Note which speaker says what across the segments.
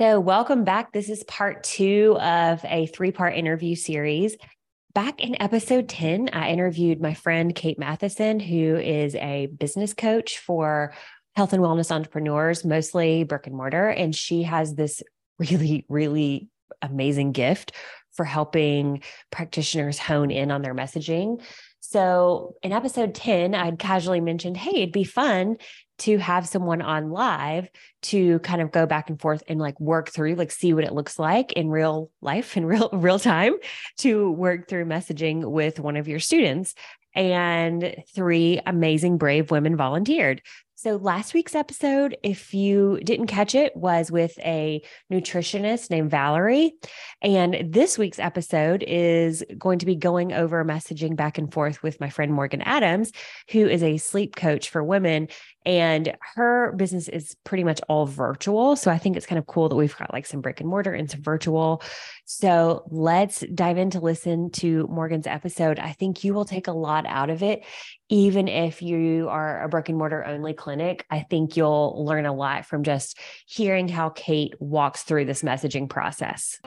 Speaker 1: So, welcome back. This is part two of a three part interview series. Back in episode 10, I interviewed my friend Kate Matheson, who is a business coach for health and wellness entrepreneurs, mostly brick and mortar. And she has this really, really amazing gift for helping practitioners hone in on their messaging. So in episode 10, I'd casually mentioned, hey, it'd be fun to have someone on live to kind of go back and forth and like work through like see what it looks like in real life in real real time to work through messaging with one of your students. And three amazing brave women volunteered. So, last week's episode, if you didn't catch it, was with a nutritionist named Valerie. And this week's episode is going to be going over messaging back and forth with my friend Morgan Adams, who is a sleep coach for women and her business is pretty much all virtual. So I think it's kind of cool that we've got like some brick and mortar and some virtual. So let's dive in to listen to Morgan's episode. I think you will take a lot out of it. Even if you are a brick and mortar only clinic, I think you'll learn a lot from just hearing how Kate walks through this messaging process.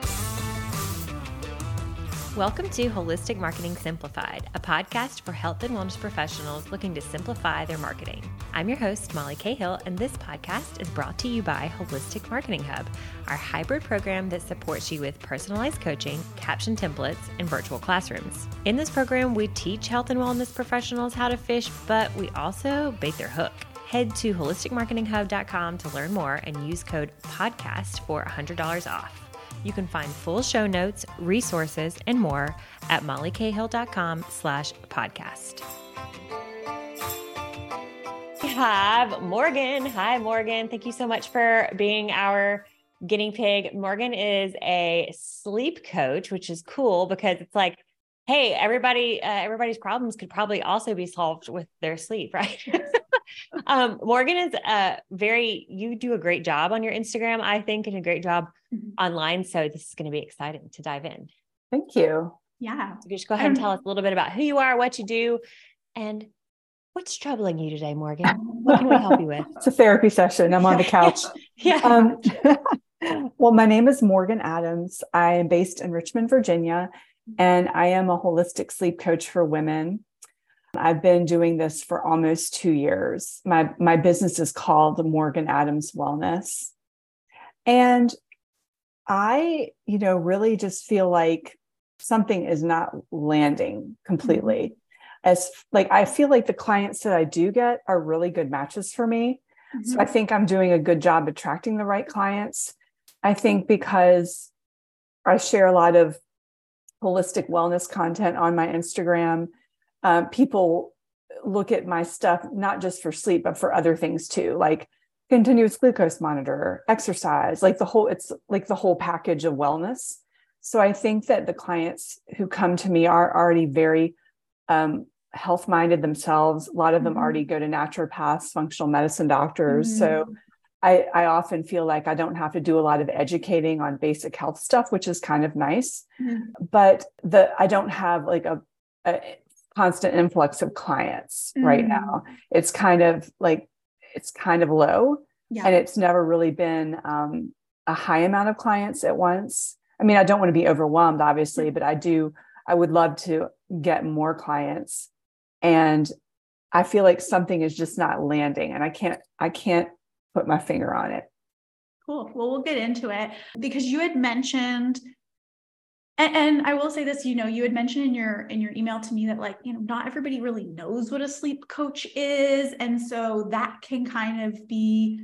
Speaker 1: Welcome to Holistic Marketing Simplified, a podcast for health and wellness professionals looking to simplify their marketing. I'm your host, Molly Cahill, and this podcast is brought to you by Holistic Marketing Hub, our hybrid program that supports you with personalized coaching, caption templates, and virtual classrooms. In this program, we teach health and wellness professionals how to fish, but we also bait their hook. Head to holisticmarketinghub.com to learn more and use code PODCAST for $100 off. You can find full show notes, resources, and more at mollycahill.com slash podcast. We have Morgan. Hi, Morgan. Thank you so much for being our guinea pig. Morgan is a sleep coach, which is cool because it's like, hey, everybody, uh, everybody's problems could probably also be solved with their sleep, right? um, Morgan is a very, you do a great job on your Instagram, I think, and a great job mm-hmm. online. So this is going to be exciting to dive in.
Speaker 2: Thank you.
Speaker 1: Yeah. So just go ahead and tell us a little bit about who you are, what you do, and what's troubling you today, Morgan? What can we help you with?
Speaker 2: It's a therapy session. I'm on the couch.
Speaker 1: yeah.
Speaker 2: Um, well, my name is Morgan Adams. I am based in Richmond, Virginia, and I am a holistic sleep coach for women. I've been doing this for almost two years. My, my business is called Morgan Adams Wellness. And I, you know, really just feel like something is not landing completely. Mm-hmm. As like, I feel like the clients that I do get are really good matches for me. Mm-hmm. So I think I'm doing a good job attracting the right clients. I think because I share a lot of holistic wellness content on my Instagram um, people look at my stuff not just for sleep but for other things too like continuous glucose monitor exercise like the whole it's like the whole package of wellness so i think that the clients who come to me are already very um, health minded themselves a lot of them mm-hmm. already go to naturopaths functional medicine doctors mm-hmm. so I, I, often feel like I don't have to do a lot of educating on basic health stuff, which is kind of nice. Mm-hmm. But the I don't have like a, a constant influx of clients mm. right now. It's kind of like it's kind of low, yeah. and it's never really been um, a high amount of clients at once. I mean, I don't want to be overwhelmed, obviously, but I do. I would love to get more clients, and I feel like something is just not landing, and I can't. I can't put my finger on it.
Speaker 3: Cool. Well, we'll get into it because you had mentioned and, and, i will say this you know you had mentioned in your in your email to me that like you know not everybody really knows what a sleep coach is and so that can kind of be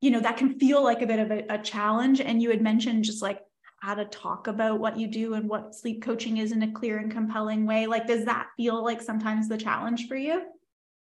Speaker 3: you know that can feel like a bit of a, a challenge and you had mentioned just like how to talk about what you do and what sleep coaching is in a clear and compelling way. Like does that feel like sometimes the challenge for you?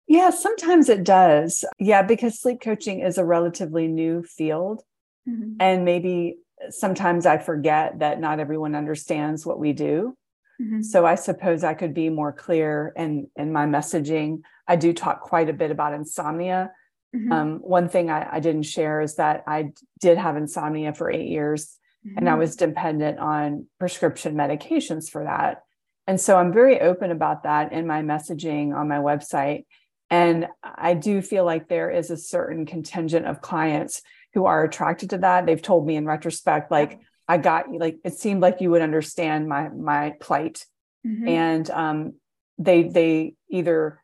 Speaker 2: Yeah sometimes it does. Yeah because sleep coaching is a relatively new field mm-hmm. and maybe sometimes I forget that not everyone understands what we do. Mm-hmm. So I suppose I could be more clear in in my messaging. I do talk quite a bit about insomnia. Mm-hmm. Um, one thing I, I, didn't share is that I did have insomnia for eight years, mm-hmm. and I mm-hmm. was dependent on prescription medications for that. And so I'm very open about that in my messaging on my website. And I do feel like there is a certain contingent of clients who are attracted to that. They've told me in retrospect, like, I got you, like, it seemed like you would understand my, my plight. Mm-hmm. And um, they, they either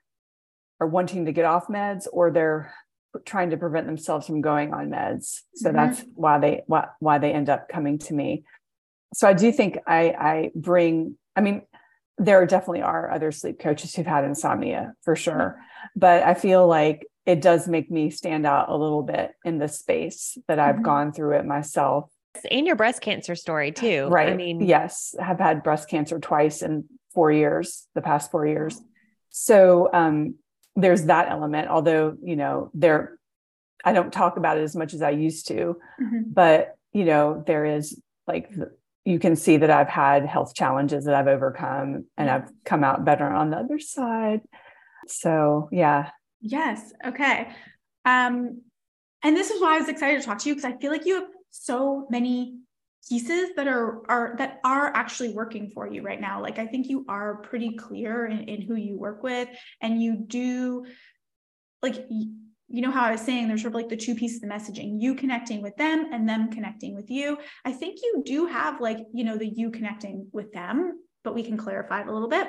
Speaker 2: are wanting to get off meds or they're trying to prevent themselves from going on meds. So mm-hmm. that's why they, why, why they end up coming to me. So I do think I, I bring, I mean, there definitely are other sleep coaches who've had insomnia for sure. But I feel like it does make me stand out a little bit in the space that I've mm-hmm. gone through it myself.
Speaker 1: And your breast cancer story too.
Speaker 2: Right. I mean, yes, I have had breast cancer twice in four years, the past four years. So um, there's that element, although, you know, there, I don't talk about it as much as I used to, mm-hmm. but, you know, there is like, you can see that I've had health challenges that I've overcome and I've come out better on the other side. So, yeah,
Speaker 3: Yes. Okay. Um, and this is why I was excited to talk to you because I feel like you have so many pieces that are are that are actually working for you right now. Like I think you are pretty clear in, in who you work with, and you do like you know how I was saying there's sort of like the two pieces of messaging, you connecting with them and them connecting with you. I think you do have like, you know, the you connecting with them, but we can clarify it a little bit.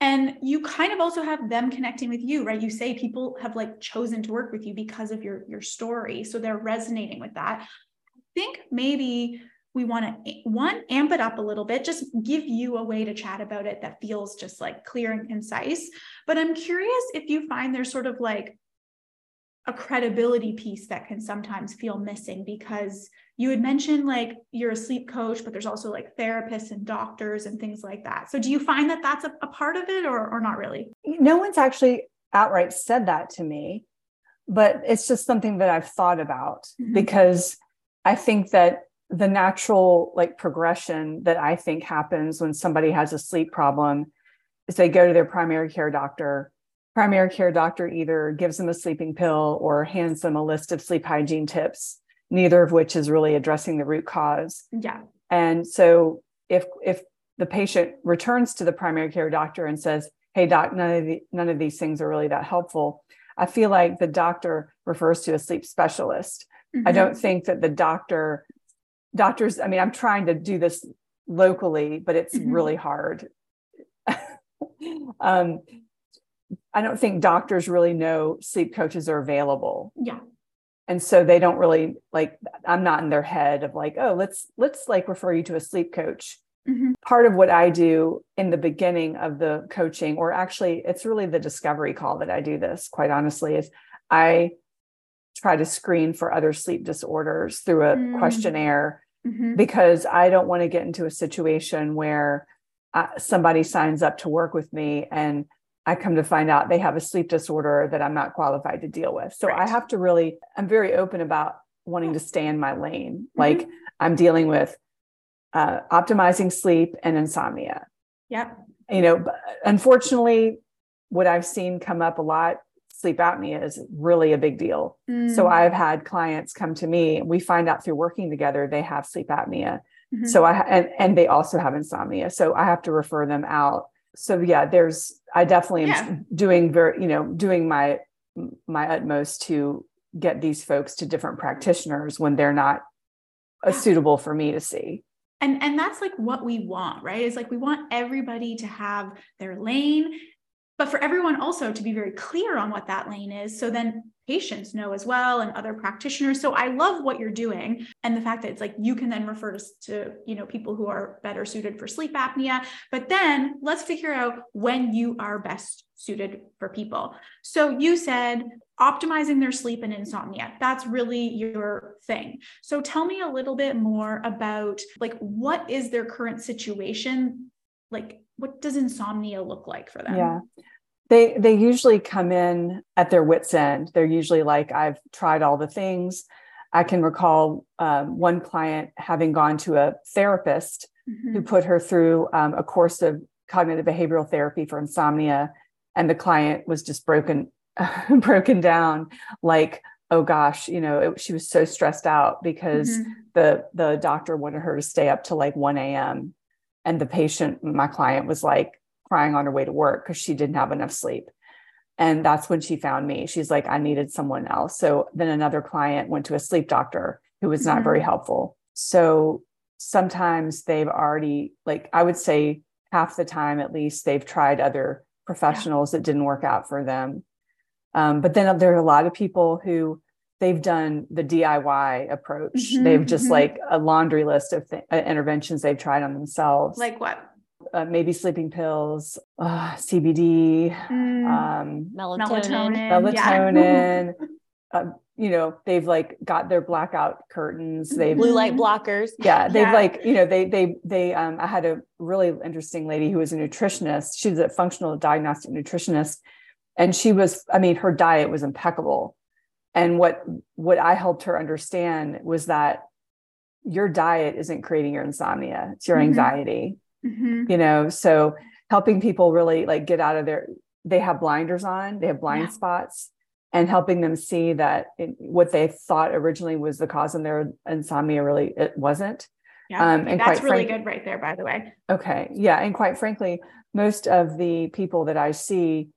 Speaker 3: And you kind of also have them connecting with you, right? You say people have like chosen to work with you because of your your story. So they're resonating with that. I think maybe we want to one amp it up a little bit just give you a way to chat about it that feels just like clear and concise but i'm curious if you find there's sort of like a credibility piece that can sometimes feel missing because you had mentioned like you're a sleep coach but there's also like therapists and doctors and things like that so do you find that that's a, a part of it or, or not really
Speaker 2: no one's actually outright said that to me but it's just something that i've thought about mm-hmm. because i think that the natural like progression that i think happens when somebody has a sleep problem is they go to their primary care doctor primary care doctor either gives them a sleeping pill or hands them a list of sleep hygiene tips neither of which is really addressing the root cause
Speaker 3: yeah
Speaker 2: and so if if the patient returns to the primary care doctor and says hey doc none of the, none of these things are really that helpful i feel like the doctor refers to a sleep specialist mm-hmm. i don't think that the doctor doctors i mean i'm trying to do this locally but it's mm-hmm. really hard um, I don't think doctors really know sleep coaches are available.
Speaker 3: Yeah.
Speaker 2: And so they don't really like I'm not in their head of like, oh, let's let's like refer you to a sleep coach. Mm-hmm. Part of what I do in the beginning of the coaching, or actually it's really the discovery call that I do this, quite honestly, is I try to screen for other sleep disorders through a mm-hmm. questionnaire mm-hmm. because I don't want to get into a situation where uh, somebody signs up to work with me and I come to find out they have a sleep disorder that I'm not qualified to deal with. So right. I have to really, I'm very open about wanting to stay in my lane. Mm-hmm. Like I'm dealing with uh, optimizing sleep and insomnia.
Speaker 3: Yep.
Speaker 2: You know, unfortunately, what I've seen come up a lot, sleep apnea is really a big deal. Mm. So I've had clients come to me, we find out through working together they have sleep apnea. Mm-hmm. So I and and they also have insomnia. So I have to refer them out so yeah there's i definitely am yeah. doing very you know doing my my utmost to get these folks to different practitioners when they're not uh, suitable for me to see.
Speaker 3: And and that's like what we want right? It's like we want everybody to have their lane but for everyone also to be very clear on what that lane is so then patients know as well and other practitioners. So i love what you're doing and the fact that it's like you can then refer to, to you know people who are better suited for sleep apnea. But then let's figure out when you are best suited for people. So you said optimizing their sleep and insomnia. That's really your thing. So tell me a little bit more about like what is their current situation? Like what does insomnia look like for them?
Speaker 2: Yeah they they usually come in at their wits end they're usually like i've tried all the things i can recall um, one client having gone to a therapist mm-hmm. who put her through um, a course of cognitive behavioral therapy for insomnia and the client was just broken broken down like oh gosh you know it, she was so stressed out because mm-hmm. the the doctor wanted her to stay up till like 1 a.m and the patient my client was like crying on her way to work because she didn't have enough sleep. And that's when she found me. She's like, I needed someone else. So then another client went to a sleep doctor who was not mm-hmm. very helpful. So sometimes they've already, like, I would say half the time at least, they've tried other professionals yeah. that didn't work out for them. Um, but then there are a lot of people who they've done the DIY approach. Mm-hmm, they've just mm-hmm. like a laundry list of th- uh, interventions they've tried on themselves.
Speaker 3: Like what?
Speaker 2: Uh, maybe sleeping pills, uh, CBD,
Speaker 1: mm, um, melatonin,
Speaker 2: melatonin. Yeah. uh, you know, they've like got their blackout curtains. They've
Speaker 1: blue light blockers.
Speaker 2: Yeah, they've yeah. like you know they they they. Um, I had a really interesting lady who was a nutritionist. She was a functional diagnostic nutritionist, and she was. I mean, her diet was impeccable and what what i helped her understand was that your diet isn't creating your insomnia it's your mm-hmm. anxiety mm-hmm. You know so helping people really like get out of their they have blinders on they have blind yeah. spots and helping them see that it, what they thought originally was the cause of their insomnia really it wasn't
Speaker 3: yeah um, and that's really frank- good right there by the way
Speaker 2: okay yeah and quite frankly most of the people that i see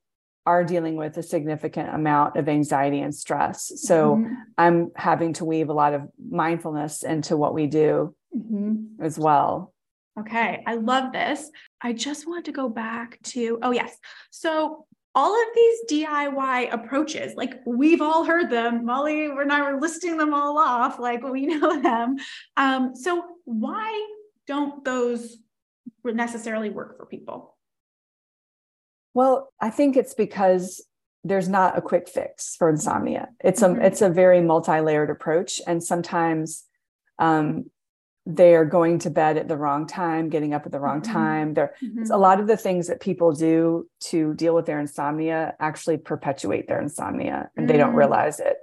Speaker 2: are dealing with a significant amount of anxiety and stress. So mm-hmm. I'm having to weave a lot of mindfulness into what we do mm-hmm. as well.
Speaker 3: Okay, I love this. I just want to go back to, oh, yes. So all of these DIY approaches, like we've all heard them. Molly and I were listing them all off, like we know them. Um, so why don't those necessarily work for people?
Speaker 2: Well, I think it's because there's not a quick fix for insomnia. It's mm-hmm. a it's a very multi-layered approach, and sometimes um, they are going to bed at the wrong time, getting up at the wrong mm-hmm. time. There, mm-hmm. a lot of the things that people do to deal with their insomnia actually perpetuate their insomnia, and they don't mm. realize it.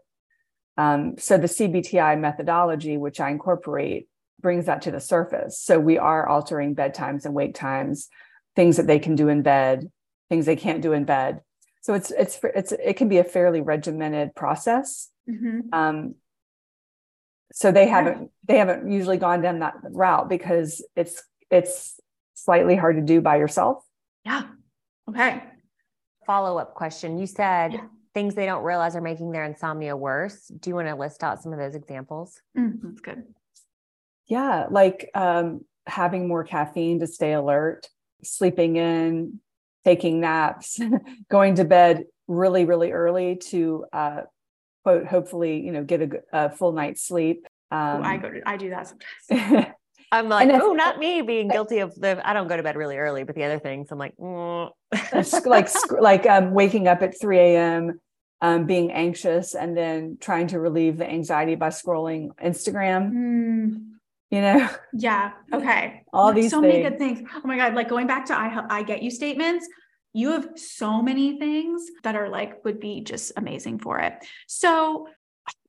Speaker 2: Um, so the CBTI methodology, which I incorporate, brings that to the surface. So we are altering bedtimes and wake times, things that they can do in bed things they can't do in bed. So it's it's it's it can be a fairly regimented process. Mm-hmm. Um, so they haven't they haven't usually gone down that route because it's it's slightly hard to do by yourself.
Speaker 3: Yeah. Okay.
Speaker 1: Follow up question. You said yeah. things they don't realize are making their insomnia worse. Do you want to list out some of those examples?
Speaker 3: Mm, that's good.
Speaker 2: Yeah, like um, having more caffeine to stay alert, sleeping in taking naps, going to bed really, really early to uh, quote, hopefully, you know, get a, a full night's sleep.
Speaker 3: Um, I go to, I do that sometimes.
Speaker 1: I'm like, oh, not me being guilty of the. I don't go to bed really early, but the other things, I'm like, mm.
Speaker 2: like, like um, waking up at 3 a.m., um, being anxious, and then trying to relieve the anxiety by scrolling Instagram. Mm you know
Speaker 3: yeah okay
Speaker 2: all these
Speaker 3: so things. many good things oh my god like going back to i i get you statements you have so many things that are like would be just amazing for it so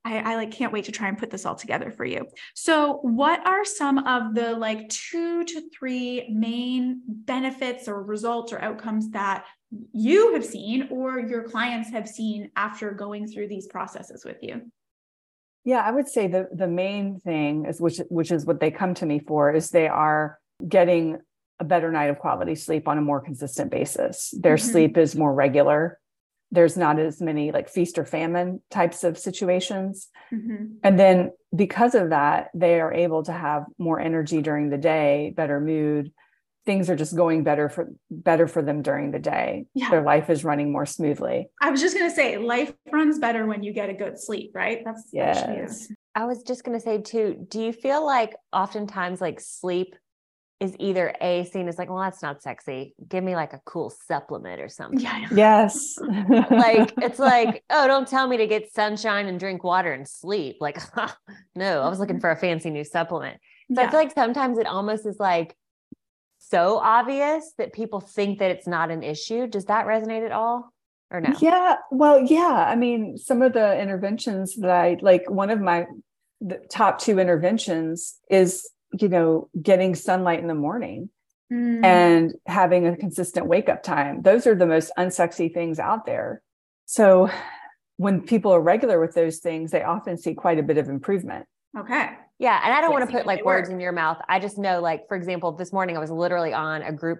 Speaker 3: I, I, like can't wait to try and put this all together for you. So, what are some of the like two to three main benefits or results or outcomes that you have seen or your clients have seen after going through these processes with you?
Speaker 2: Yeah, I would say the the main thing is which which is what they come to me for is they are getting a better night of quality sleep on a more consistent basis. Their mm-hmm. sleep is more regular. There's not as many like feast or famine types of situations. Mm-hmm. And then because of that, they are able to have more energy during the day, better mood. Things are just going better for better for them during the day. Yeah. Their life is running more smoothly.
Speaker 3: I was just gonna say life runs better when you get a good sleep, right? That's
Speaker 2: yes.
Speaker 1: I was just gonna say too, do you feel like oftentimes like sleep is either a seen as like, well, that's not sexy. Give me like a cool supplement or something.
Speaker 3: Yeah.
Speaker 2: Yes.
Speaker 1: like it's like, oh, don't tell me to get sunshine and drink water and sleep. Like, no, I was looking mm-hmm. for a fancy new supplement. So yeah. I feel like sometimes it almost is like so obvious that people think that it's not an issue. Does that resonate at all? Or no?
Speaker 2: Yeah. Well, yeah. I mean, some of the interventions that I like, one of my the top two interventions is you know, getting sunlight in the morning mm. and having a consistent wake up time. Those are the most unsexy things out there. So when people are regular with those things, they often see quite a bit of improvement.
Speaker 3: Okay.
Speaker 1: Yeah. And I don't want to put like words work. in your mouth. I just know, like, for example, this morning I was literally on a group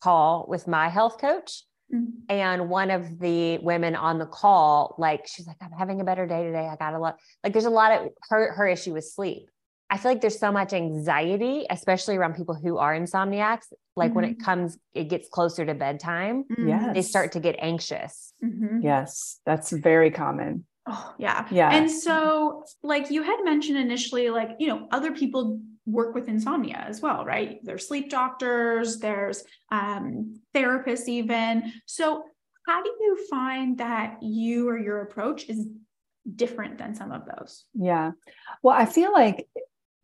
Speaker 1: call with my health coach. Mm-hmm. And one of the women on the call, like, she's like, I'm having a better day today. I got a lot, like, there's a lot of her, her issue with sleep. I feel like there's so much anxiety, especially around people who are insomniacs. Like mm-hmm. when it mm-hmm. comes, it gets closer to bedtime.
Speaker 2: Yes.
Speaker 1: They start to get anxious.
Speaker 2: Mm-hmm. Yes. That's very common.
Speaker 3: Oh, yeah. Yeah. And so, like you had mentioned initially, like, you know, other people work with insomnia as well, right? There's sleep doctors, there's um, therapists, even. So, how do you find that you or your approach is different than some of those?
Speaker 2: Yeah. Well, I feel like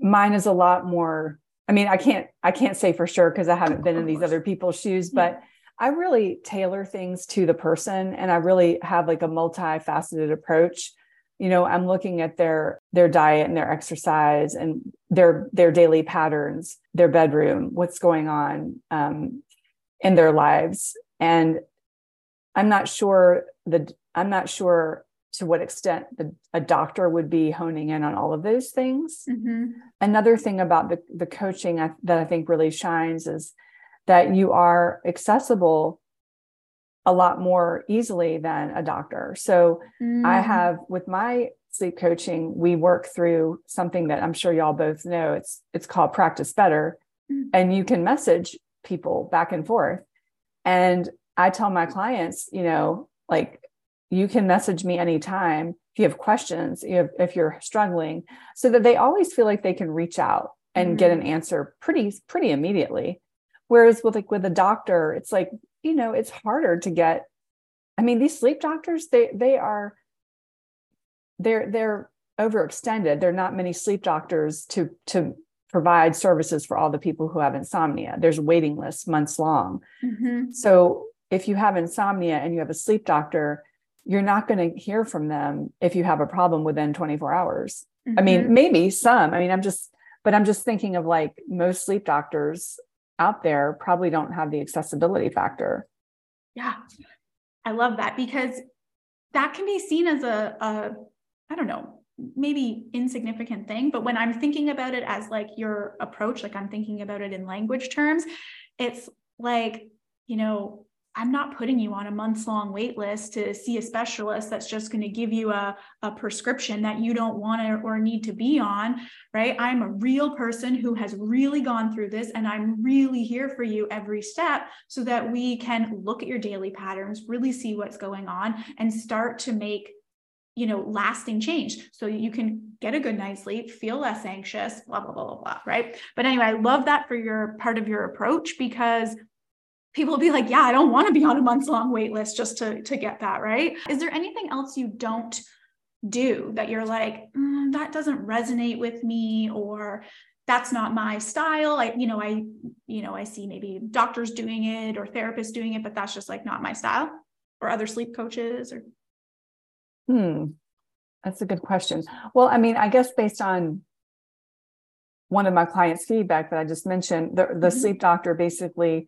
Speaker 2: mine is a lot more. I mean, I can't I can't say for sure because I haven't been in these other people's shoes, but I really tailor things to the person and I really have like a multifaceted approach you know i'm looking at their their diet and their exercise and their their daily patterns their bedroom what's going on um, in their lives and i'm not sure the i'm not sure to what extent the, a doctor would be honing in on all of those things mm-hmm. another thing about the the coaching that i think really shines is that you are accessible a lot more easily than a doctor. So mm. I have with my sleep coaching, we work through something that I'm sure y'all both know. It's it's called Practice Better. Mm. And you can message people back and forth. And I tell my clients, you know, like you can message me anytime if you have questions, you if you're struggling, so that they always feel like they can reach out and mm. get an answer pretty pretty immediately. Whereas with like with a doctor, it's like you know it's harder to get i mean these sleep doctors they they are they're they're overextended there are not many sleep doctors to to provide services for all the people who have insomnia there's waiting lists months long mm-hmm. so if you have insomnia and you have a sleep doctor you're not going to hear from them if you have a problem within 24 hours mm-hmm. i mean mm-hmm. maybe some i mean i'm just but i'm just thinking of like most sleep doctors out there probably don't have the accessibility factor.
Speaker 3: Yeah. I love that because that can be seen as a, a I don't know, maybe insignificant thing, but when I'm thinking about it as like your approach, like I'm thinking about it in language terms, it's like, you know, I'm not putting you on a months long wait list to see a specialist that's just going to give you a, a prescription that you don't want to or need to be on, right? I'm a real person who has really gone through this and I'm really here for you every step so that we can look at your daily patterns, really see what's going on and start to make you know lasting change so you can get a good night's sleep feel less anxious blah blah blah blah blah right but anyway i love that for your part of your approach because people will be like, yeah, I don't want to be on a months long wait list just to, to get that, right? Is there anything else you don't do that you're like, mm, that doesn't resonate with me or that's not my style. I, you know, I, you know, I see maybe doctors doing it or therapists doing it, but that's just like not my style or other sleep coaches or.
Speaker 2: Hmm. That's a good question. Well, I mean, I guess based on one of my clients' feedback that I just mentioned, the, the mm-hmm. sleep doctor basically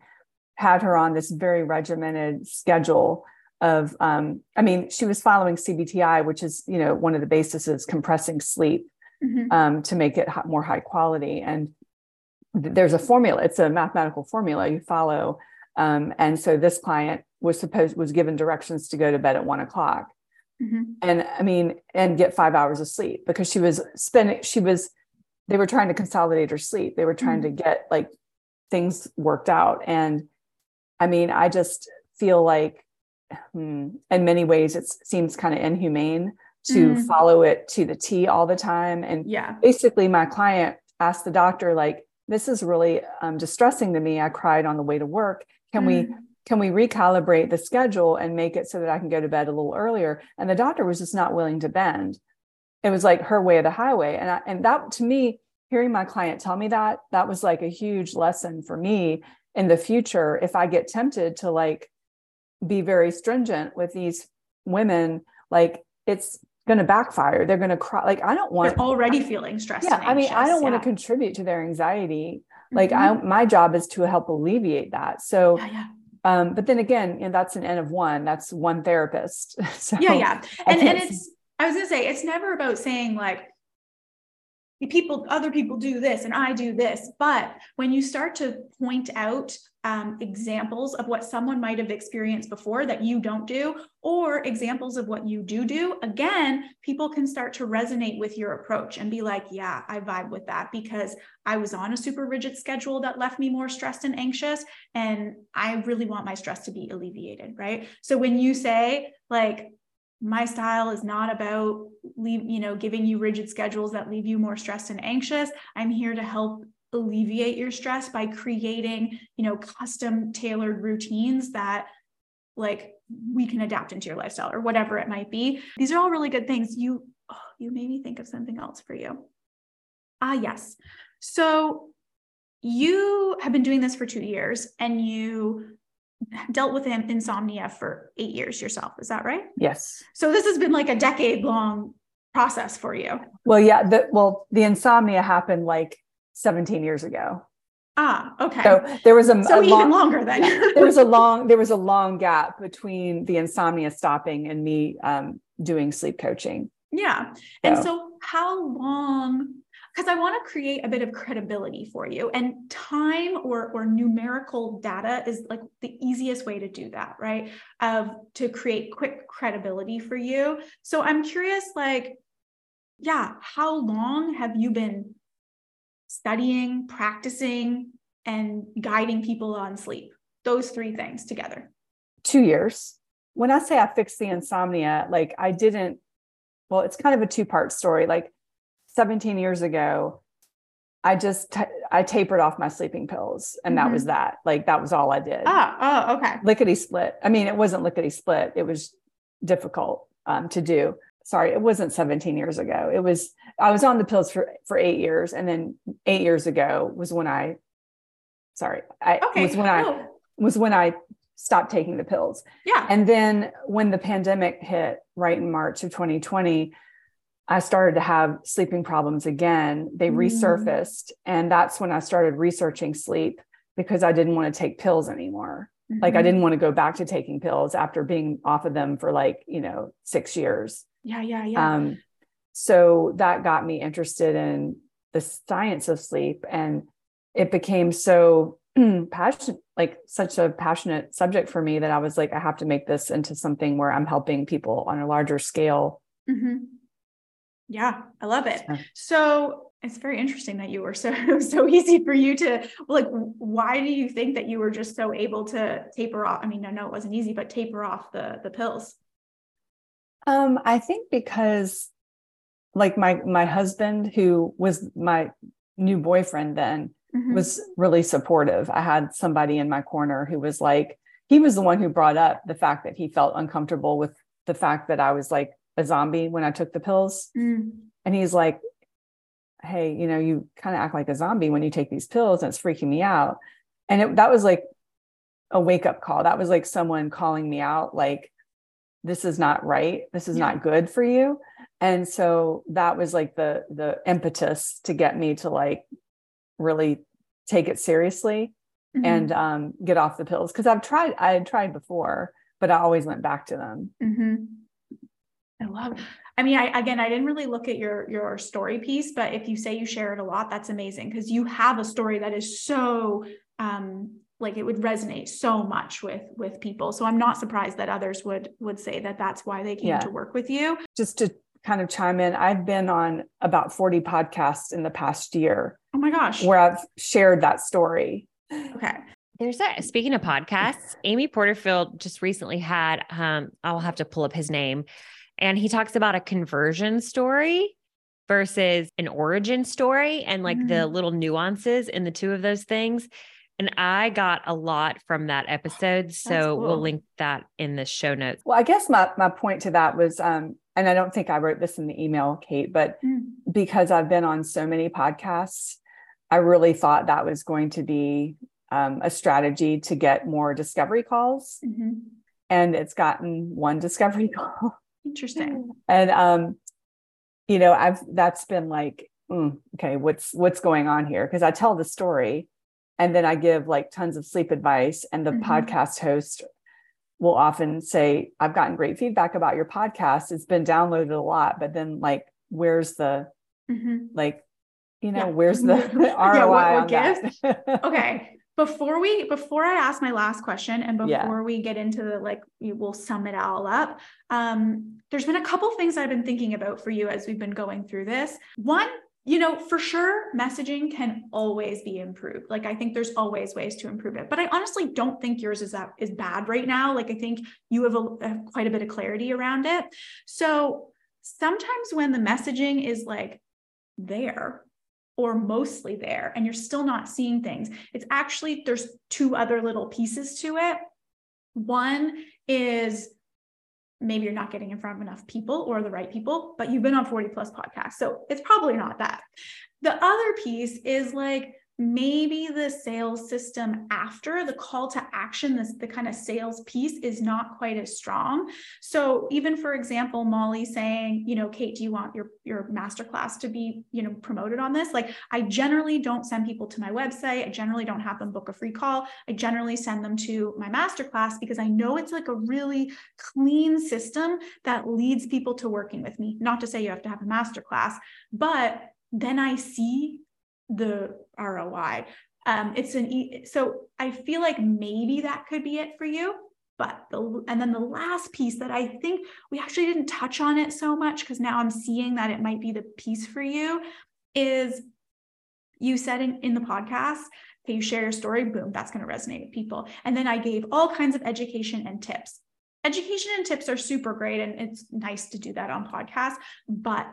Speaker 2: had her on this very regimented schedule of um, i mean she was following cbti which is you know one of the bases is compressing sleep mm-hmm. um, to make it more high quality and there's a formula it's a mathematical formula you follow um, and so this client was supposed was given directions to go to bed at one o'clock mm-hmm. and i mean and get five hours of sleep because she was spending she was they were trying to consolidate her sleep they were trying mm-hmm. to get like things worked out and I mean, I just feel like hmm, in many ways it seems kind of inhumane to mm. follow it to the T all the time. And
Speaker 3: yeah,
Speaker 2: basically my client asked the doctor, like, this is really um, distressing to me. I cried on the way to work. Can mm. we can we recalibrate the schedule and make it so that I can go to bed a little earlier? And the doctor was just not willing to bend. It was like her way of the highway. And I, and that to me, hearing my client tell me that, that was like a huge lesson for me in the future if i get tempted to like be very stringent with these women like it's going to backfire. They're going to cry. Like i don't want
Speaker 3: They're already feeling stressed
Speaker 2: yeah i mean i don't yeah. want to contribute to their anxiety. Like mm-hmm. i my job is to help alleviate that. So
Speaker 3: yeah, yeah.
Speaker 2: um but then again you know, that's an n of one. That's one therapist. So
Speaker 3: yeah yeah. And and it's i was going to say it's never about saying like people other people do this and i do this. But when you start to point out um, examples of what someone might have experienced before that you don't do or examples of what you do do again people can start to resonate with your approach and be like yeah i vibe with that because i was on a super rigid schedule that left me more stressed and anxious and i really want my stress to be alleviated right? So when you say like my style is not about leave you know giving you rigid schedules that leave you more stressed and anxious. I'm here to help alleviate your stress by creating you know custom tailored routines that like we can adapt into your lifestyle or whatever it might be. These are all really good things. You oh, you made me think of something else for you. Ah yes. So you have been doing this for two years and you dealt with insomnia for eight years yourself. Is that right?
Speaker 2: Yes.
Speaker 3: So this has been like a decade long process for you.
Speaker 2: Well, yeah. The, well, the insomnia happened like 17 years ago.
Speaker 3: Ah, okay.
Speaker 2: So there was a,
Speaker 3: so
Speaker 2: a
Speaker 3: even
Speaker 2: long,
Speaker 3: longer then.
Speaker 2: there was a long there was a long gap between the insomnia stopping and me um, doing sleep coaching.
Speaker 3: Yeah. And so how long because I want to create a bit of credibility for you. And time or, or numerical data is like the easiest way to do that, right? Of to create quick credibility for you. So I'm curious, like, yeah, how long have you been studying, practicing, and guiding people on sleep? Those three things together.
Speaker 2: Two years. When I say I fixed the insomnia, like I didn't, well, it's kind of a two part story. Like 17 years ago, I just t- I tapered off my sleeping pills, and mm-hmm. that was mm-hmm. that. Like that was all I did.
Speaker 3: Ah, oh, okay.
Speaker 2: Lickety split. I mean, it wasn't lickety split. It was difficult um, to do. Sorry, it wasn't 17 years ago. It was I was on the pills for for eight years, and then eight years ago was when I. Sorry, I okay. was when I oh. was when I stopped taking the pills.
Speaker 3: Yeah.
Speaker 2: And then when the pandemic hit, right in March of 2020 I started to have sleeping problems again. They mm. resurfaced. And that's when I started researching sleep because I didn't want to take pills anymore. Mm-hmm. Like I mm-hmm. didn't want to go back to taking pills after being off of them for like, you know, six years.
Speaker 3: Yeah, yeah, yeah. Um,
Speaker 2: so that got me interested in the science of sleep. And it became so passionate, like such a passionate subject for me that I was like, I have to make this into something where I'm helping people on a larger scale.
Speaker 3: Mm-hmm yeah, I love it. So it's very interesting that you were so so easy for you to like why do you think that you were just so able to taper off? I mean, I know it wasn't easy, but taper off the the pills.
Speaker 2: Um, I think because like my my husband, who was my new boyfriend then, mm-hmm. was really supportive. I had somebody in my corner who was like, he was the one who brought up the fact that he felt uncomfortable with the fact that I was like a zombie when I took the pills. Mm. And he's like, Hey, you know, you kind of act like a zombie when you take these pills, and it's freaking me out. And it, that was like a wake up call. That was like someone calling me out, like, this is not right. This is yeah. not good for you. And so that was like the the impetus to get me to like really take it seriously mm-hmm. and um, get off the pills because I've tried. I had tried before, but I always went back to them.
Speaker 3: Mm-hmm. I love. I mean, I again, I didn't really look at your your story piece, but if you say you share it a lot, that's amazing because you have a story that is so um like it would resonate so much with with people. So I'm not surprised that others would would say that that's why they came yeah. to work with you.
Speaker 2: Just to kind of chime in, I've been on about 40 podcasts in the past year.
Speaker 3: Oh my gosh.
Speaker 2: Where I've shared that story.
Speaker 3: Okay.
Speaker 1: There's a speaking of podcasts, Amy Porterfield just recently had um I'll have to pull up his name and he talks about a conversion story versus an origin story and like mm. the little nuances in the two of those things. And I got a lot from that episode. So cool. we'll link that in the show notes.
Speaker 2: Well, I guess my, my point to that was, um, and I don't think I wrote this in the email, Kate, but mm. because I've been on so many podcasts, I really thought that was going to be um, a strategy to get more discovery calls. Mm-hmm. And it's gotten one discovery call.
Speaker 3: Interesting.
Speaker 2: And um, you know, I've that's been like, mm, okay, what's what's going on here? Because I tell the story and then I give like tons of sleep advice, and the mm-hmm. podcast host will often say, I've gotten great feedback about your podcast. It's been downloaded a lot, but then like where's the mm-hmm. like you know, yeah. where's the, the ROI yeah, what, what
Speaker 3: on okay. Before we before I ask my last question and before yeah. we get into the like we will sum it all up, um, there's been a couple things I've been thinking about for you as we've been going through this. One, you know, for sure, messaging can always be improved. Like I think there's always ways to improve it, but I honestly don't think yours is that is bad right now. Like I think you have a, a quite a bit of clarity around it. So sometimes when the messaging is like there or mostly there and you're still not seeing things. It's actually there's two other little pieces to it. One is maybe you're not getting in front of enough people or the right people but you've been on 40 plus podcasts so it's probably not that. The other piece is like maybe the sales system after the call to action this the kind of sales piece is not quite as strong. So even for example molly saying you know kate do you want your your masterclass to be you know promoted on this? Like i generally don't send people to my website. I generally don't have them book a free call. I generally send them to my masterclass because i know it's like a really clean system that leads people to working with me. Not to say you have to have a masterclass but then I see the ROI. Um, it's an e- so I feel like maybe that could be it for you. But the and then the last piece that I think we actually didn't touch on it so much because now I'm seeing that it might be the piece for you is you said in, in the podcast okay you share your story boom that's going to resonate with people and then i gave all kinds of education and tips education and tips are super great and it's nice to do that on podcasts but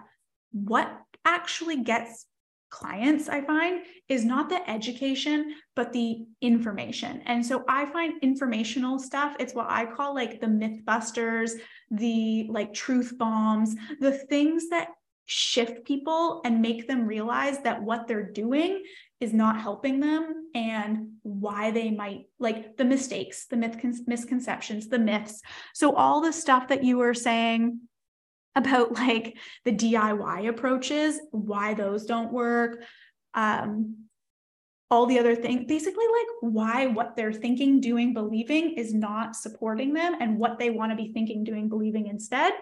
Speaker 3: what actually gets clients I find is not the education, but the information. And so I find informational stuff, it's what I call like the mythbusters, the like truth bombs, the things that shift people and make them realize that what they're doing is not helping them and why they might like the mistakes, the myth misconceptions, the myths. So all the stuff that you were saying about like the DIY approaches, why those don't work, um, all the other things, basically, like why what they're thinking, doing, believing is not supporting them and what they want to be thinking, doing, believing instead.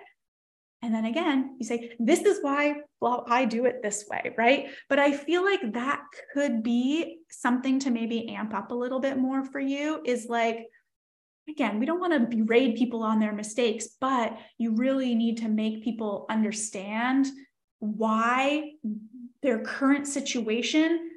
Speaker 3: And then again, you say, this is why, well, I do it this way, right? But I feel like that could be something to maybe amp up a little bit more for you is like, again, we don't want to berate people on their mistakes, but you really need to make people understand why their current situation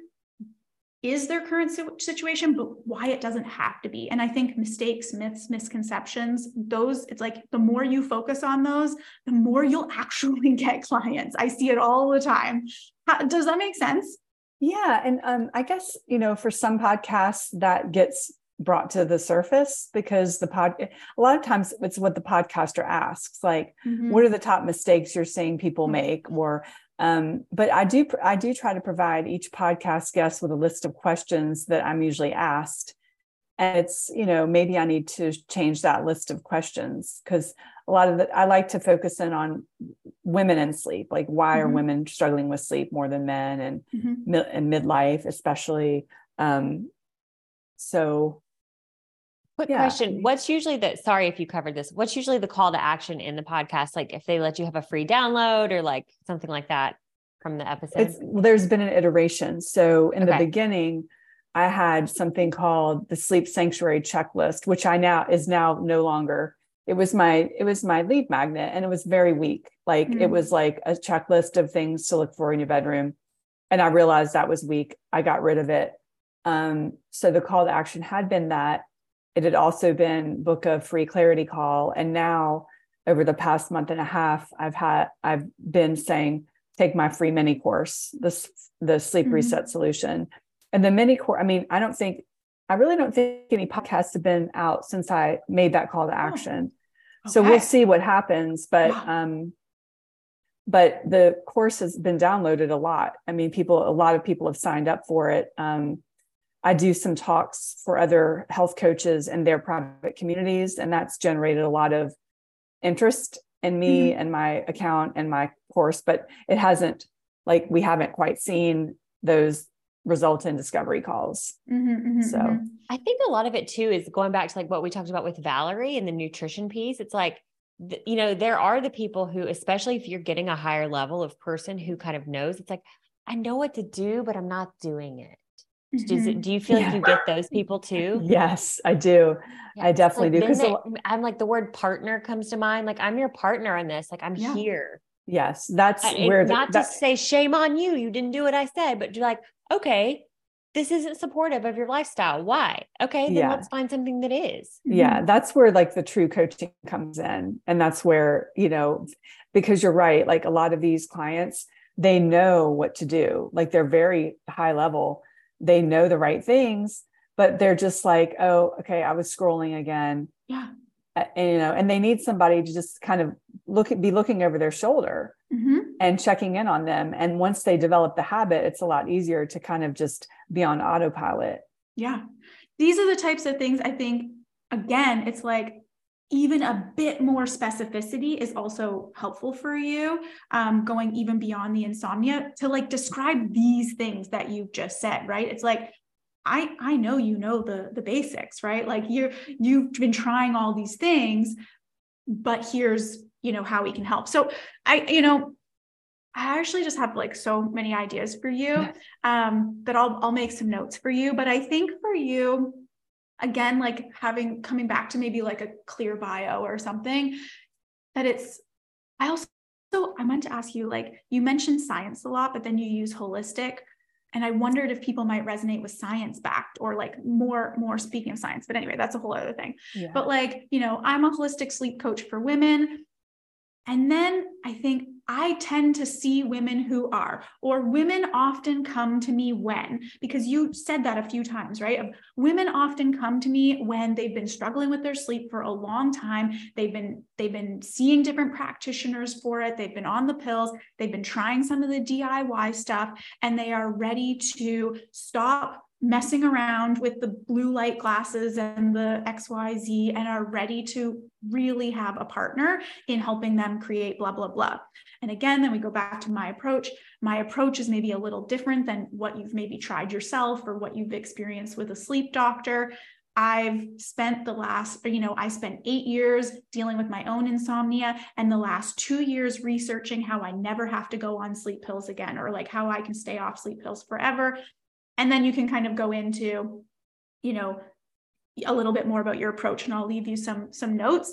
Speaker 3: is their current situation, but why it doesn't have to be. And I think mistakes, myths, misconceptions, those, it's like the more you focus on those, the more you'll actually get clients. I see it all the time. How, does that make sense?
Speaker 2: Yeah. And um, I guess, you know, for some podcasts that gets brought to the surface because the pod a lot of times it's what the podcaster asks like mm-hmm. what are the top mistakes you're seeing people make or um, but i do i do try to provide each podcast guest with a list of questions that i'm usually asked and it's you know maybe i need to change that list of questions because a lot of the i like to focus in on women and sleep like why mm-hmm. are women struggling with sleep more than men and mm-hmm. and midlife especially um, so
Speaker 1: Quick yeah. question. What's usually the sorry if you covered this, what's usually the call to action in the podcast? Like if they let you have a free download or like something like that from the episode?
Speaker 2: It's, there's been an iteration. So in okay. the beginning, I had something called the sleep sanctuary checklist, which I now is now no longer. It was my it was my lead magnet and it was very weak. Like mm-hmm. it was like a checklist of things to look for in your bedroom. And I realized that was weak. I got rid of it. Um, so the call to action had been that it had also been book a free clarity call. And now over the past month and a half, I've had I've been saying, take my free mini course, this the sleep mm-hmm. reset solution. And the mini course, I mean, I don't think I really don't think any podcasts have been out since I made that call to oh, action. Okay. So we'll see what happens. But um, but the course has been downloaded a lot. I mean, people, a lot of people have signed up for it. Um, I do some talks for other health coaches and their private communities, and that's generated a lot of interest in me mm-hmm. and my account and my course, but it hasn't like we haven't quite seen those result in discovery calls. Mm-hmm, mm-hmm, so mm-hmm.
Speaker 1: I think a lot of it too is going back to like what we talked about with Valerie and the nutrition piece. It's like, you know, there are the people who, especially if you're getting a higher level of person who kind of knows, it's like, I know what to do, but I'm not doing it. Does it,
Speaker 3: Mhm.
Speaker 1: do you feel
Speaker 2: Yeah.
Speaker 1: like you get those people too?
Speaker 2: Yes, I do. I
Speaker 1: it's
Speaker 2: definitely do, Because
Speaker 1: I'm like the word partner comes to mind. Like I'm your partner in this. Like I'm
Speaker 3: Yeah.
Speaker 1: here.
Speaker 2: Yes, that's
Speaker 1: I-
Speaker 2: where the,
Speaker 1: not
Speaker 2: that,
Speaker 1: to say shame on you. You didn't do what I said, but you're like, okay, this isn't supportive of your lifestyle. Why? Okay, then
Speaker 2: Yeah.
Speaker 1: let's find something that is.
Speaker 2: yeah
Speaker 3: Mhm.
Speaker 2: that's where like the true coaching comes in and that's where you know because you're right like a lot of these clients they know what to do like they're very high level they know the right things but they're just like oh okay i was scrolling again
Speaker 3: Yeah.
Speaker 2: And, you know and they need somebody to just kind of look at be looking over their shoulder
Speaker 3: Mhm.
Speaker 2: and checking in on them and once they develop the habit it's a lot easier to kind of just be on autopilot
Speaker 3: Yeah. These are the types of things I think, again, it's like even a bit more specificity is also helpful for you. Um, going even beyond the insomnia to like describe these things that you've just said, right? It's like, I, I know you know the the basics, right? Like you're you've been trying all these things, but here's you know how we can help. So I, you know, I actually just have like so many ideas for you um, that I'll I'll make some notes for you. But I think for you, again, like having coming back to maybe like a clear bio or something, that it's I also so I meant to ask you, like you mentioned science a lot, but then you use holistic. And I wondered if people might resonate with science backed or like more, more speaking of science. But anyway, that's a whole other thing.
Speaker 2: yeah
Speaker 3: But like, you know, I'm a holistic sleep coach for women. And then I think I tend to see women who are, or women often come to me when, because you said that a few times, right? Women often come to me when they've been struggling with their sleep for a long time. They've been they've been seeing different practitioners for it. They've been on the pills. They've been trying some of the DIY stuff, and they are ready to stop messing around with the blue light glasses and the XYZ and are ready to really have a partner in helping them create blah, blah, blah. And again, then we go back to my approach. My approach is maybe a little different than what you've maybe tried yourself or what you've experienced with a sleep doctor. I've spent the last, you know, I spent eight years dealing with my own insomnia and the last two years researching how I never have to go on sleep pills again or like how I can stay off sleep pills forever. And then you can kind of go into, you know, a little bit more about your approach and I'll leave you some some notes.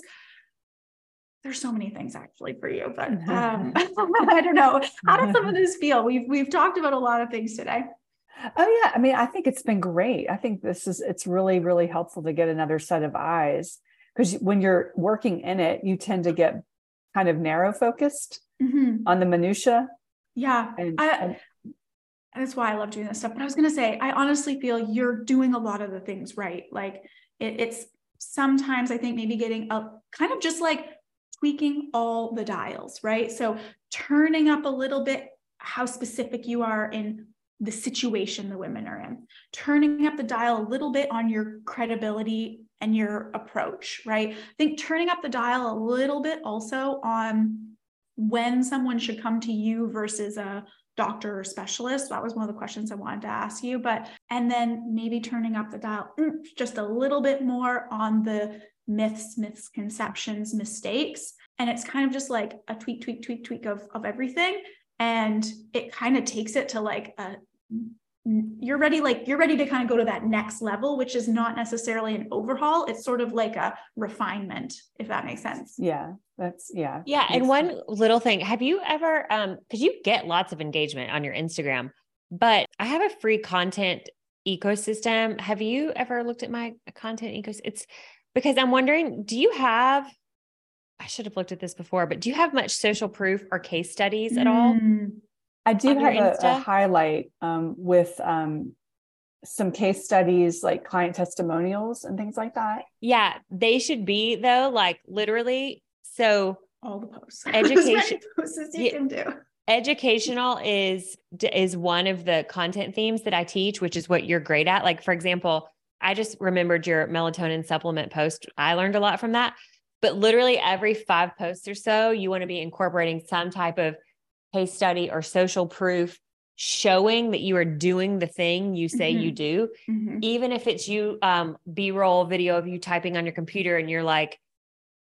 Speaker 3: There's so many things actually for you, but um, I don't know. How does some of this feel? We've we've talked about a lot of things today.
Speaker 2: Oh yeah, I mean, I think it's been great. I think this is it's really really helpful to get another set of eyes because when you're working in it, you tend to get kind of narrow focused
Speaker 3: Mhm.
Speaker 2: on the minutia,
Speaker 3: Yeah,
Speaker 2: and,
Speaker 3: I-
Speaker 2: and
Speaker 3: that's why I love doing this stuff. But I was gonna say, I honestly feel you're doing a lot of the things right. Like it, it's sometimes I think maybe getting a kind of just like tweaking all the dials, right? So turning up a little bit how specific you are in the situation the women are in, turning up the dial a little bit on your credibility and your approach, right? I think turning up the dial a little bit also on when someone should come to you versus a doctor or specialist. That was one of the questions I wanted to ask you. But, and then maybe turning up the dial mm, just a little bit more on the myths, misconceptions, mistakes. And it's kind of just like a tweak, tweak, tweak, tweak of, of everything. And it kind of takes it to like a, you're ready, like you're ready to kind of go to that next level, which is not necessarily an overhaul. It's sort of like a refinement, if that makes sense.
Speaker 2: yeah, that's yeah.
Speaker 1: Yeah. And one
Speaker 2: sense.
Speaker 1: little thing, have you ever, um, because you get lots of engagement on your Instagram, but I have a free content ecosystem. Have you ever looked at my content ecosystem? It's because I'm wondering, do you have, I should have looked at this before, but do you have much social proof or case studies at all?
Speaker 2: I do have a, a highlight um, with um, some case studies, like client testimonials and things like that.
Speaker 1: Yeah, they should be though, like literally. So
Speaker 3: all the posts.
Speaker 1: Education-
Speaker 3: posts as you
Speaker 1: Yeah.
Speaker 3: can do.
Speaker 1: educational is is one of the content themes that I teach, which is what you're great at. Like for example, I just remembered your melatonin supplement post. I learned a lot from that. But literally every 5 posts or so, you want to be incorporating some type of case study or social proof showing that you are doing the thing you say you do
Speaker 3: Mhm.
Speaker 1: even if it's you um b-roll video of you typing on your computer and you're like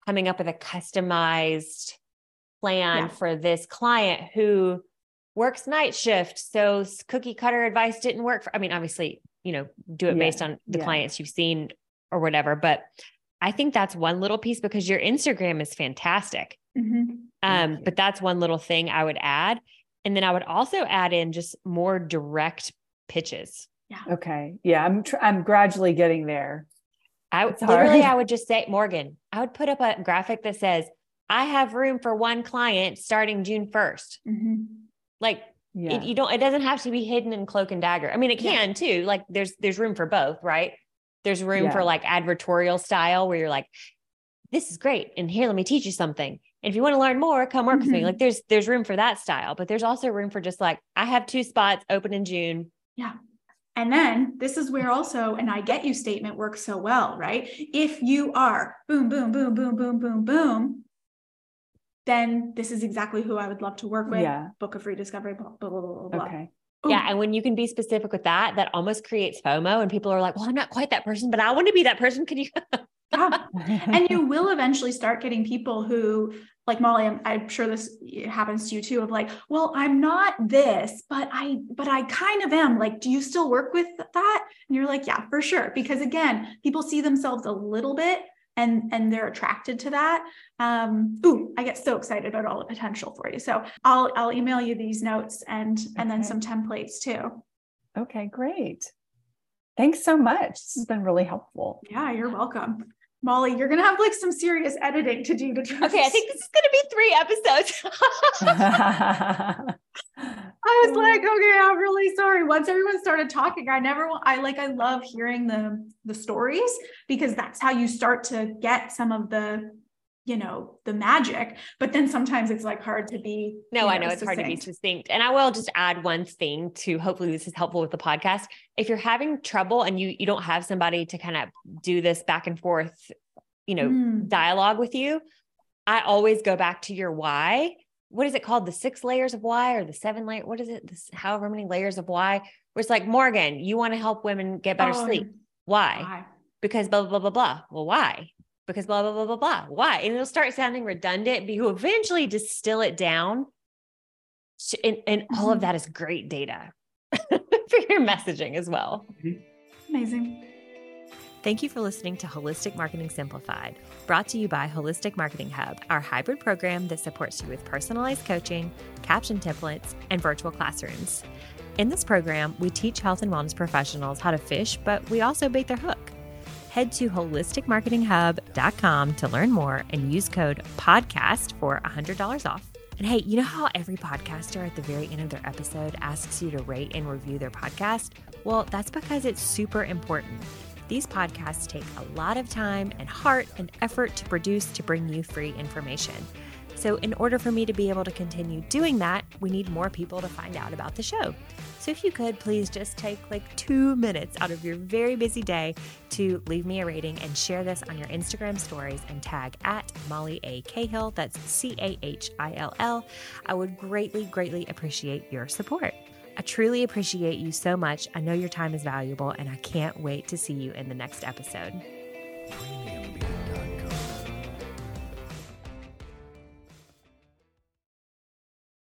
Speaker 1: coming up with a customized plan
Speaker 3: Yeah.
Speaker 1: for this client who works night shift. So cookie cutter advice didn't work for, I mean, obviously, you know, do it
Speaker 2: Yeah,
Speaker 1: based on the
Speaker 2: yeah.
Speaker 1: clients you've seen or whatever. But I think that's one little piece because your Instagram is fantastic.
Speaker 3: Mhm.
Speaker 1: Um, but that's one little thing I would add. And then I would also add in just more direct pitches. Yeah.
Speaker 2: Okay. Yeah, I'm tr- I'm gradually getting there.
Speaker 1: I
Speaker 2: It's
Speaker 1: literally,
Speaker 2: hard.
Speaker 1: I would just say, Morgan, I would put up a graphic that says, I have room for one client starting June 1st.
Speaker 3: Mhm.
Speaker 1: Like
Speaker 2: Yeah.
Speaker 1: it, you don't, it doesn't have to be hidden in cloak and dagger. I mean, it
Speaker 3: Yeah.
Speaker 1: can too. Like there's, there's room for both, right? There's room for like advertorial style where you're like, this is great. And here, let me teach you something. And if you want to learn more, come work with me.
Speaker 3: Mhm.
Speaker 1: Like there's, there's room for that style, but there's also room for just like, I have two spots open in June. Yeah.
Speaker 3: And then this is where also an I get you statement works so well, right? If you are boom, boom, boom, boom, boom, boom, boom, then this is exactly who I would love to work with.
Speaker 2: Yeah.
Speaker 3: Book of free discovery, blah, blah, blah, blah, blah.
Speaker 2: Okay.
Speaker 3: Ooh,
Speaker 1: Yeah. And when you can be specific with that, that almost creates FOMO and people are like, well, I'm not quite that person, but I want to be that person. Can you?
Speaker 3: yeah. and you will eventually start getting people who like molly I'm, I'm sure this happens to you too of like well i'm not this but i but i kind of am like do you still work with that and you're like yeah for sure because again people see themselves a little bit and and they're attracted to that um ooh i get so excited about all the potential for you so i'll i'll email you these notes and and then some templates too
Speaker 2: okay, great. Thanks so much. This has been really helpful.
Speaker 3: yeah you're welcome molly you're gonna have like some serious editing to do to try
Speaker 1: okay. I think this is going to be three episodes.
Speaker 3: I was like, okay, I'm really sorry. Once everyone started talking, I never, I like, I love hearing the the stories because that's how you start to get some of the, you know, the magic. But then sometimes it's like hard to be.
Speaker 1: No,
Speaker 3: you
Speaker 1: I know it's hard to be
Speaker 3: succinct.
Speaker 1: succinct. And I will just add one thing to hopefully this is helpful with the podcast. If you're having trouble and you you don't have somebody to kind of do this back and forth, you know,
Speaker 3: Mm.
Speaker 1: dialogue with you, I always go back to your why. What is it called? The six layers of why or the seven layer? What is it? This however many layers of why? Where it's like, Morgan, you want to help women get better
Speaker 3: Oh,
Speaker 1: sleep. Why?
Speaker 3: why?
Speaker 1: Because blah, blah, blah, blah, blah. Well, why? Because blah, blah, blah, blah, blah. Why? And it'll start sounding redundant, but you eventually distill it down. sh- And, and all of
Speaker 3: Mhm.
Speaker 1: that is great data for your messaging as well.
Speaker 3: Amazing.
Speaker 1: Thank you for listening to Holistic Marketing Simplified, brought to you by Holistic Marketing Hub, our hybrid program that supports you with personalized coaching, caption templates, and virtual classrooms. In this program, we teach health and wellness professionals how to fish, but we also bait their hook. Head to holisticmarketinghub.com to learn more and use code PODCAST for $100 off. And hey, you know how every podcaster at the very end of their episode asks you to rate and review their podcast? Well, that's because it's super important. These podcasts take a lot of time and heart and effort to produce to bring you free information. So, in order for me to be able to continue doing that, we need more people to find out about the show. So, if you could please just take like two minutes out of your very busy day to leave me a rating and share this on your Instagram stories and tag at Molly A. Cahill, that's C A H I L L, I would greatly, greatly appreciate your support. I truly appreciate you so much. I know your time is valuable, and I can't wait to see you in the next episode.